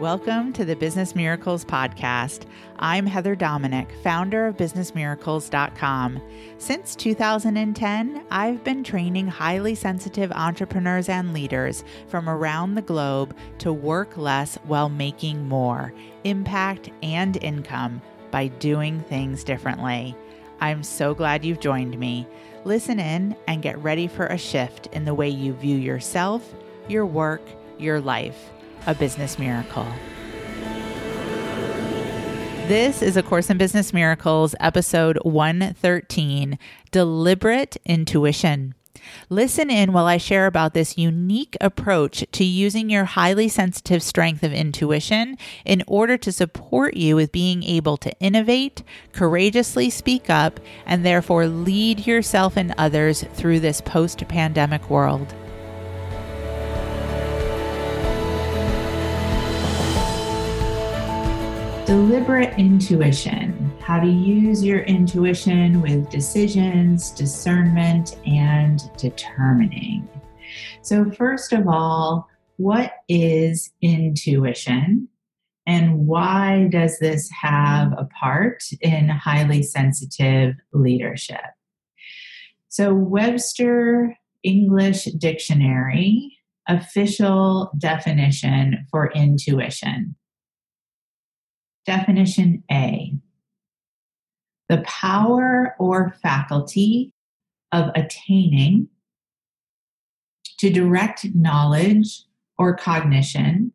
Welcome to the Business Miracles Podcast. I'm Heather Dominick, founder of BusinessMiracles.com. Since 2010, I've been training highly sensitive entrepreneurs and leaders from around the globe to work less while making more impact and income by doing things differently. I'm so glad you've joined me. Listen in and get ready for a shift in the way you view yourself, your work, your life a business miracle. This is A Course in Business Miracles, episode 113 Deliberate Intuition. Listen in while I share about this unique approach to using your highly sensitive strength of intuition in order to support you with being able to innovate, courageously speak up, and therefore lead yourself and others through this post pandemic world. Deliberate intuition, how to use your intuition with decisions, discernment, and determining. So, first of all, what is intuition? And why does this have a part in highly sensitive leadership? So, Webster English Dictionary official definition for intuition Definition A the power or faculty of attaining to direct knowledge or cognition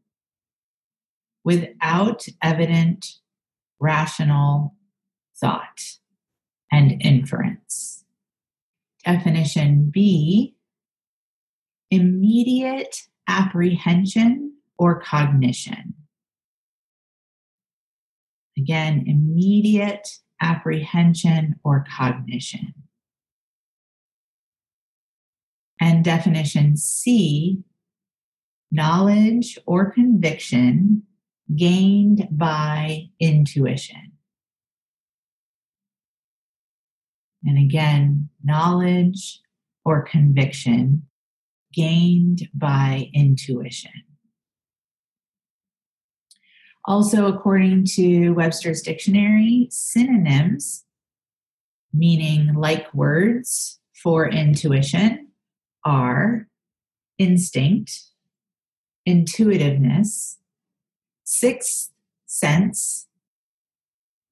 without evident rational thought and inference. Definition B immediate apprehension or cognition. Again, immediate apprehension or cognition. And definition C knowledge or conviction gained by intuition. And again, knowledge or conviction gained by intuition. Also, according to Webster's dictionary, synonyms, meaning like words for intuition, are instinct, intuitiveness, sixth sense,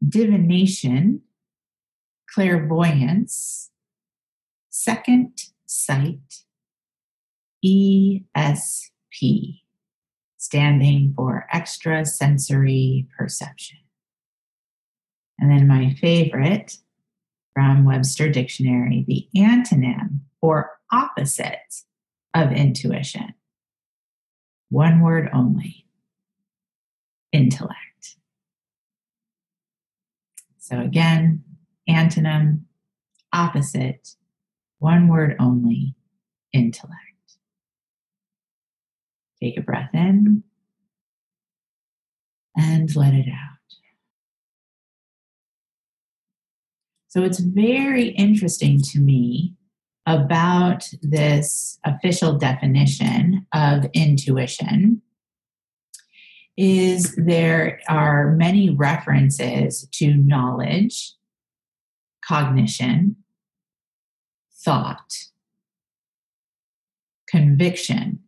divination, clairvoyance, second sight, ESP standing for extrasensory perception. And then my favorite from Webster Dictionary, the antonym or opposite of intuition. One word only intellect. So again, antonym, opposite, one word only intellect. Take a breath in and let it out. So it's very interesting to me about this official definition of intuition is there are many references to knowledge, cognition, thought, conviction,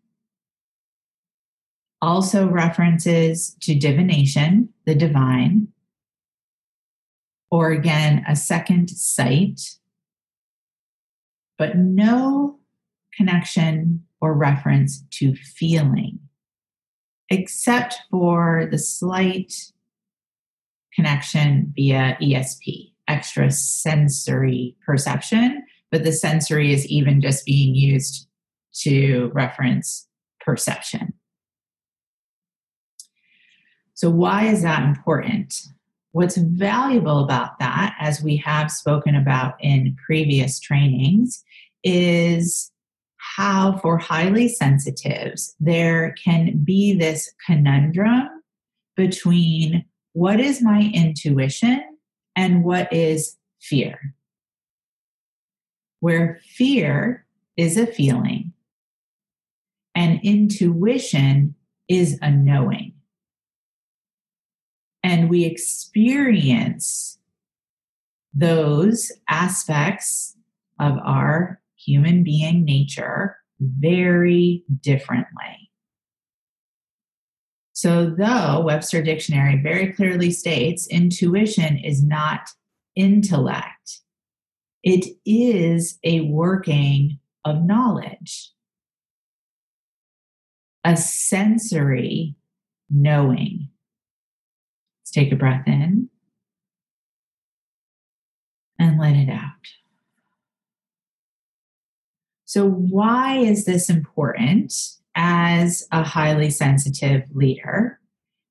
also references to divination, the divine, or again, a second sight, but no connection or reference to feeling, except for the slight connection via ESP, extrasensory perception, but the sensory is even just being used to reference perception. So, why is that important? What's valuable about that, as we have spoken about in previous trainings, is how for highly sensitives there can be this conundrum between what is my intuition and what is fear. Where fear is a feeling and intuition is a knowing And we experience those aspects of our human being nature very differently. So, though Webster Dictionary very clearly states intuition is not intellect, it is a working of knowledge, a sensory knowing. Let's take a breath in and let it out. So, why is this important as a highly sensitive leader?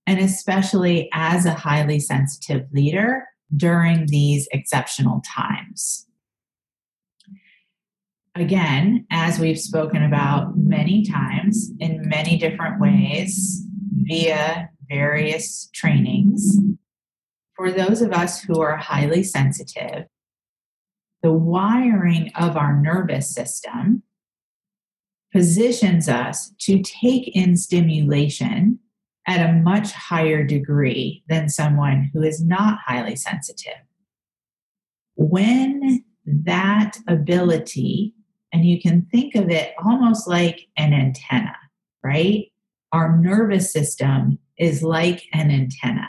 And especially as a highly sensitive leader during these exceptional times. Again, as we've spoken about many times in many different ways via various trainings, for those of us who are highly sensitive, the wiring of our nervous system positions us to take in stimulation at a much higher degree than someone who is not highly sensitive. When that ability, and you can think of it almost like an antenna, right? Our nervous system is like an antenna.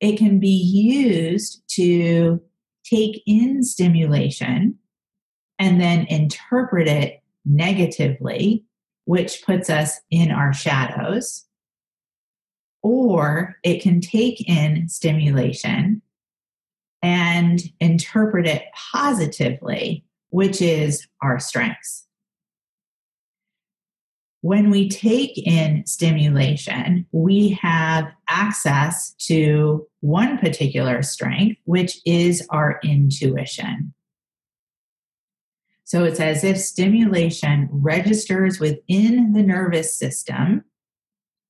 It can be used to take in stimulation and then interpret it negatively, which puts us in our shadows. Or it can take in stimulation and interpret it positively, which is our strengths. When we take in stimulation, we have access to one particular strength, which is our intuition. So it's as if stimulation registers within the nervous system.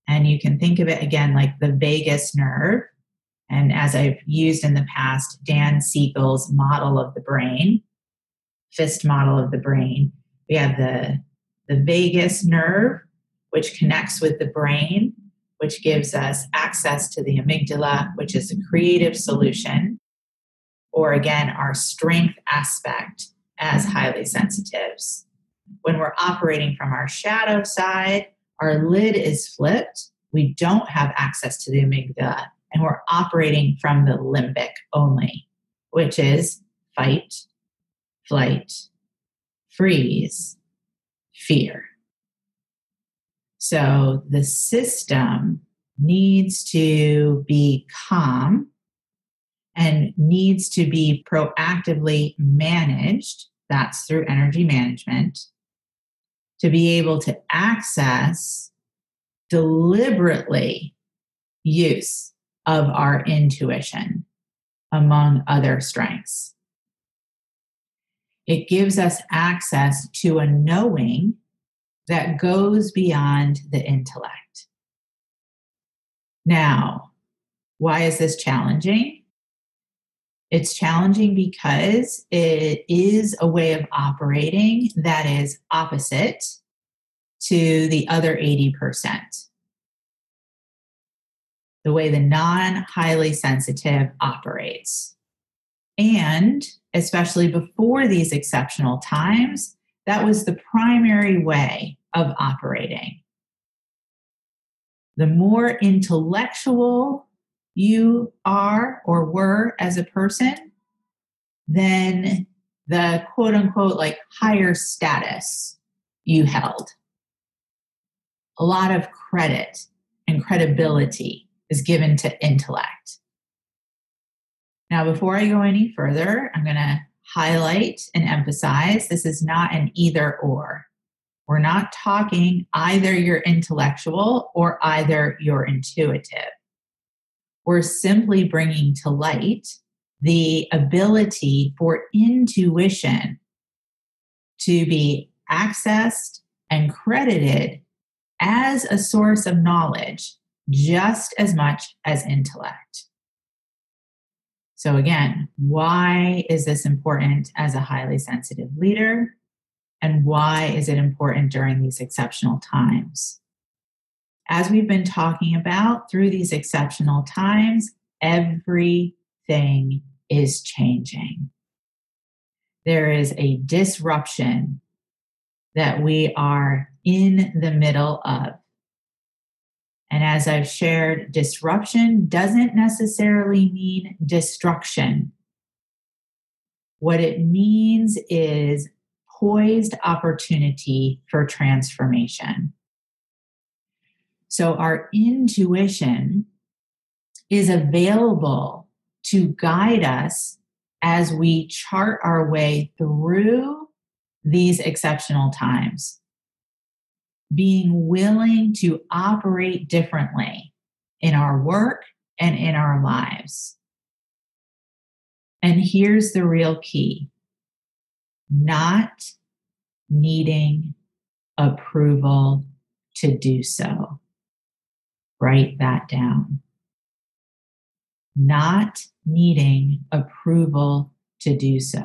And you can think of it again like the vagus nerve. And as I've used in the past, Dan Siegel's model of the brain, fist model of the brain, we have the the vagus nerve, which connects with the brain, which gives us access to the amygdala, which is a creative solution, or again, our strength aspect as highly sensitives. When we're operating from our shadow side, our lid is flipped. We don't have access to the amygdala, and we're operating from the limbic only, which is fight, flight, freeze, fear. So the system needs to be calm and needs to be proactively managed. That's through energy management to be able to access deliberately use of our intuition among other strengths. It gives us access to a knowing that goes beyond the intellect. Now, why is this challenging? It's challenging because it is a way of operating that is opposite to the other 80%. The way the non highly sensitive operates. And especially before these exceptional times, that was the primary way of operating. The more intellectual you are or were as a person, then the quote unquote like higher status you held. A lot of credit and credibility is given to intellect. Now, before I go any further, I'm going to highlight and emphasize this is not an either or. We're not talking either you're intellectual or either you're intuitive. We're simply bringing to light the ability for intuition to be accessed and credited as a source of knowledge just as much as intellect. So, again, why is this important as a highly sensitive leader? And why is it important during these exceptional times? as we've been talking about through these exceptional times, everything is changing. There is a disruption that we are in the middle of. And as I've shared, disruption doesn't necessarily mean destruction. What it means is poised opportunity for transformation. So, our intuition is available to guide us as we chart our way through these exceptional times. Being willing to operate differently in our work and in our lives. And here's the real key not needing approval to do so. Write that down. Not needing approval to do so.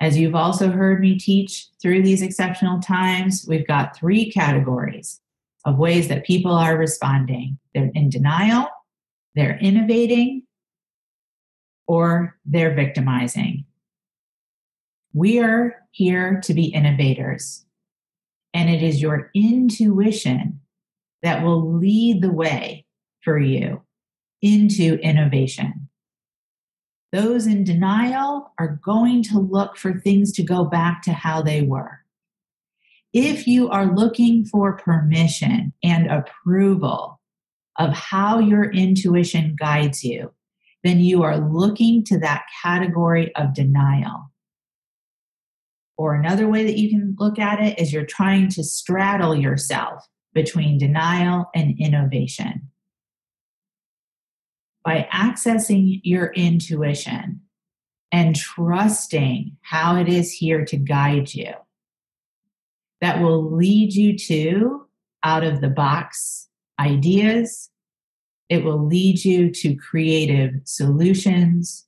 As you've also heard me teach through these exceptional times, we've got three categories of ways that people are responding they're in denial, they're innovating, or they're victimizing. We are here to be innovators, and it is your intuition that will lead the way for you into innovation. Those in denial are going to look for things to go back to how they were. If you are looking for permission and approval of how your intuition guides you, then you are looking to that category of denial. Or another way that you can look at it is you're trying to straddle yourself between denial and innovation. By accessing your intuition and trusting how it is here to guide you, that will lead you to out of the box ideas it will lead you to creative solutions,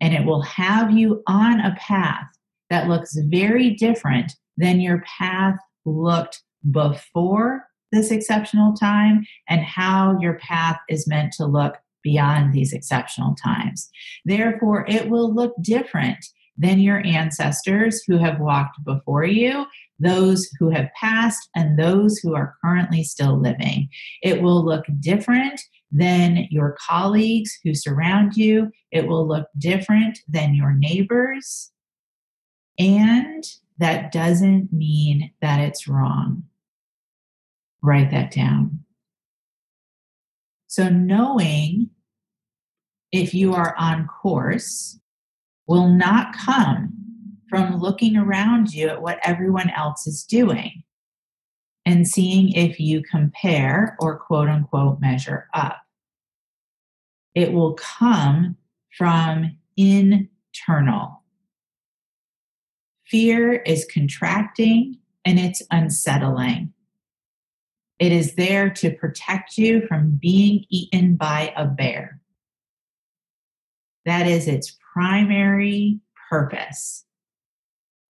and it will have you on a path that looks very different than your path looked before this exceptional time and how your path is meant to look beyond these exceptional times. Therefore, it will look different than your ancestors who have walked before you, those who have passed, and those who are currently still living. It will look different than your colleagues who surround you. It will look different than your neighbors. And that doesn't mean that it's wrong. Write that down. So, knowing if you are on course will not come from looking around you at what everyone else is doing and seeing if you compare or quote unquote measure up. It will come from internal. Fear is contracting and it's unsettling. It is there to protect you from being eaten by a bear. That is its primary purpose,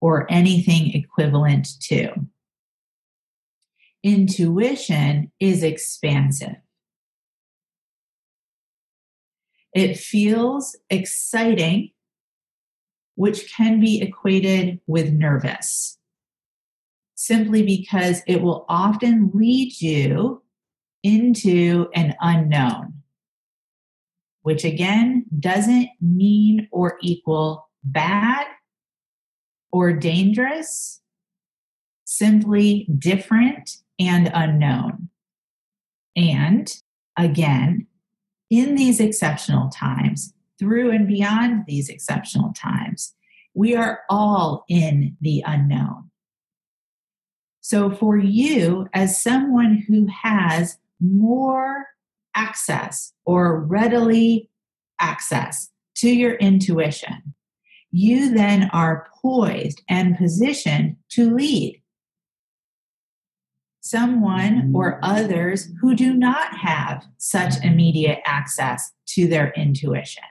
or anything equivalent to. Intuition is expansive. It feels exciting, which can be equated with nervous, simply because it will often lead you into an unknown, which again doesn't mean or equal bad or dangerous, simply different and unknown. And again, in these exceptional times, through and beyond these exceptional times, we are all in the unknown. So, for you, as someone who has more access or readily access to your intuition, you then are poised and positioned to lead someone mm-hmm. or others who do not have such immediate access to their intuition.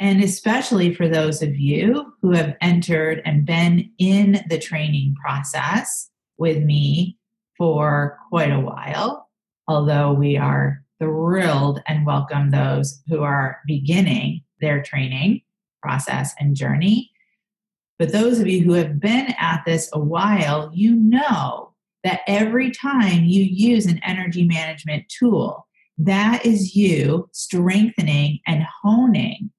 And especially for those of you who have entered and been in the training process with me for quite a while, although we are thrilled and welcome those who are beginning their training process and journey. But those of you who have been at this a while, you know that every time you use an energy management tool, that is you strengthening and honing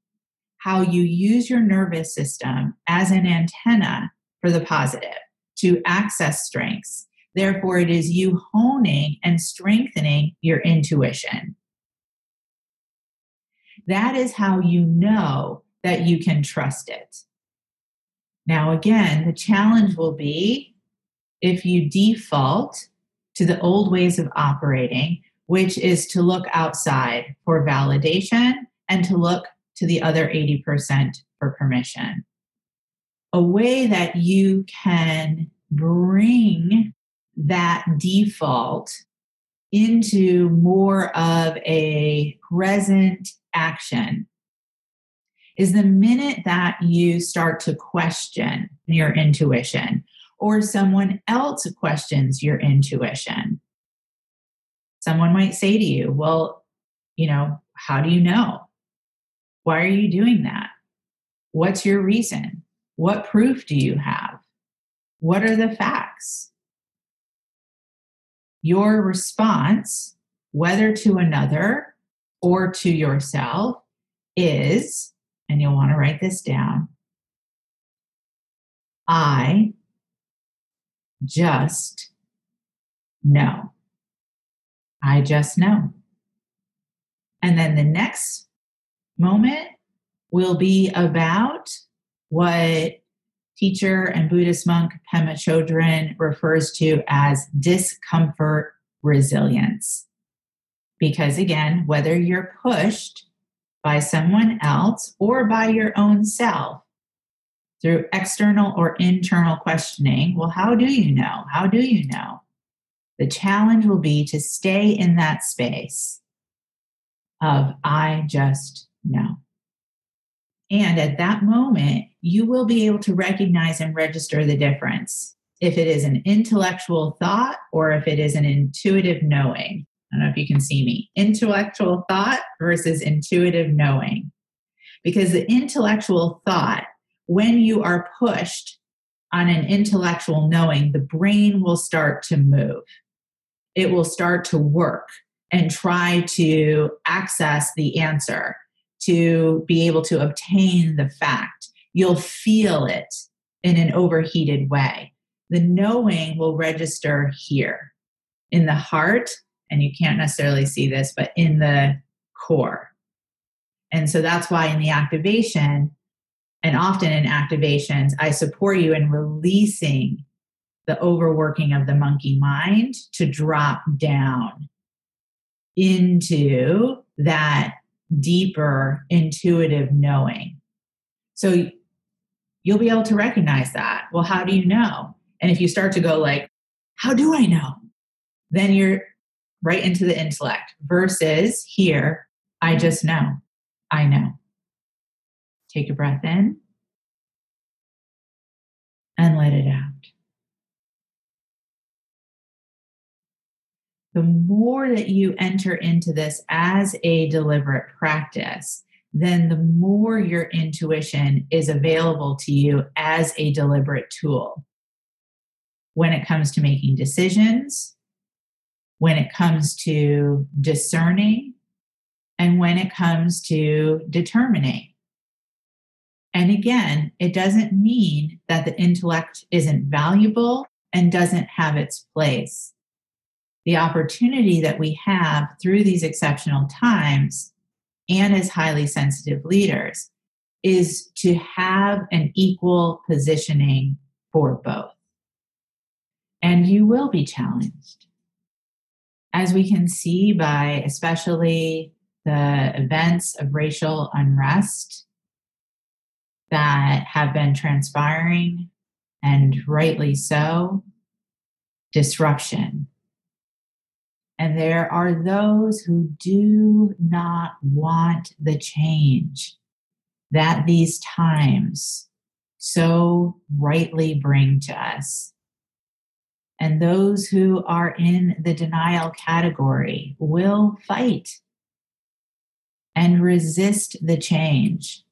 how you use your nervous system as an antenna for the positive to access strengths. Therefore, it is you honing and strengthening your intuition. That is how you know that you can trust it. Now, again, the challenge will be if you default to the old ways of operating, which is to look outside for validation and to look to the other 80% for permission. A way that you can bring that default into more of a present action is the minute that you start to question your intuition or someone else questions your intuition. Someone might say to you, Well, you know, how do you know? Why are you doing that? What's your reason? What proof do you have? What are the facts? Your response, whether to another or to yourself, is, and you'll want to write this down I just know. I just know. And then the next moment will be about what teacher and Buddhist monk Pema Chodron refers to as discomfort resilience. Because again, whether you're pushed by someone else or by your own self through external or internal questioning, well, how do you know? How do you know? The challenge will be to stay in that space of, I just know. And at that moment, you will be able to recognize and register the difference if it is an intellectual thought or if it is an intuitive knowing. I don't know if you can see me. Intellectual thought versus intuitive knowing. Because the intellectual thought, when you are pushed on an intellectual knowing, the brain will start to move. It will start to work and try to access the answer to be able to obtain the fact. You'll feel it in an overheated way. The knowing will register here in the heart, and you can't necessarily see this, but in the core. And so that's why in the activation, and often in activations, I support you in releasing the overworking of the monkey mind to drop down into that deeper intuitive knowing. So you'll be able to recognize that. Well, how do you know? And if you start to go like, how do I know? Then you're right into the intellect versus here, I just know. I know. Take a breath in and let it out. The more that you enter into this as a deliberate practice, then the more your intuition is available to you as a deliberate tool. When it comes to making decisions, when it comes to discerning, and when it comes to determining. And again, it doesn't mean that the intellect isn't valuable and doesn't have its place the opportunity that we have through these exceptional times and as highly sensitive leaders is to have an equal positioning for both. And you will be challenged. As we can see by especially the events of racial unrest that have been transpiring, and rightly so, disruption and there are those who do not want the change that these times so rightly bring to us. And those who are in the denial category will fight and resist the change.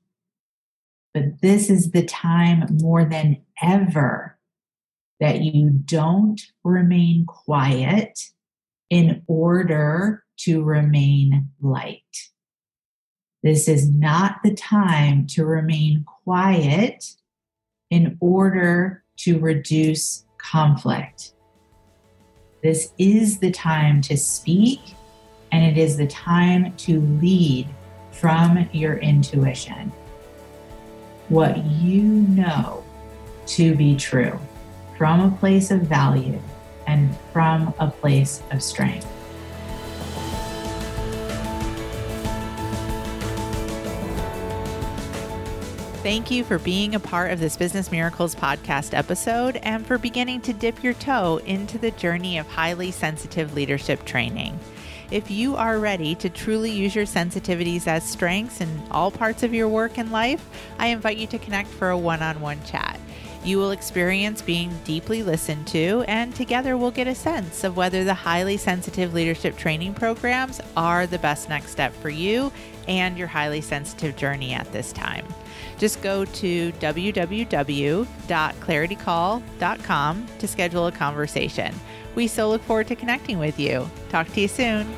But this is the time more than ever that you don't remain quiet in order to remain light. This is not the time to remain quiet in order to reduce conflict. This is the time to speak, and it is the time to lead from your intuition. What you know to be true from a place of value and from a place of strength. Thank you for being a part of this Business Miracles podcast episode and for beginning to dip your toe into the journey of highly sensitive leadership training. If you are ready to truly use your sensitivities as strengths in all parts of your work and life, I invite you to connect for a one on one chat. You will experience being deeply listened to, and together we'll get a sense of whether the highly sensitive leadership training programs are the best next step for you and your highly sensitive journey at this time. Just go to www.claritycall.com to schedule a conversation. We so look forward to connecting with you. Talk to you soon.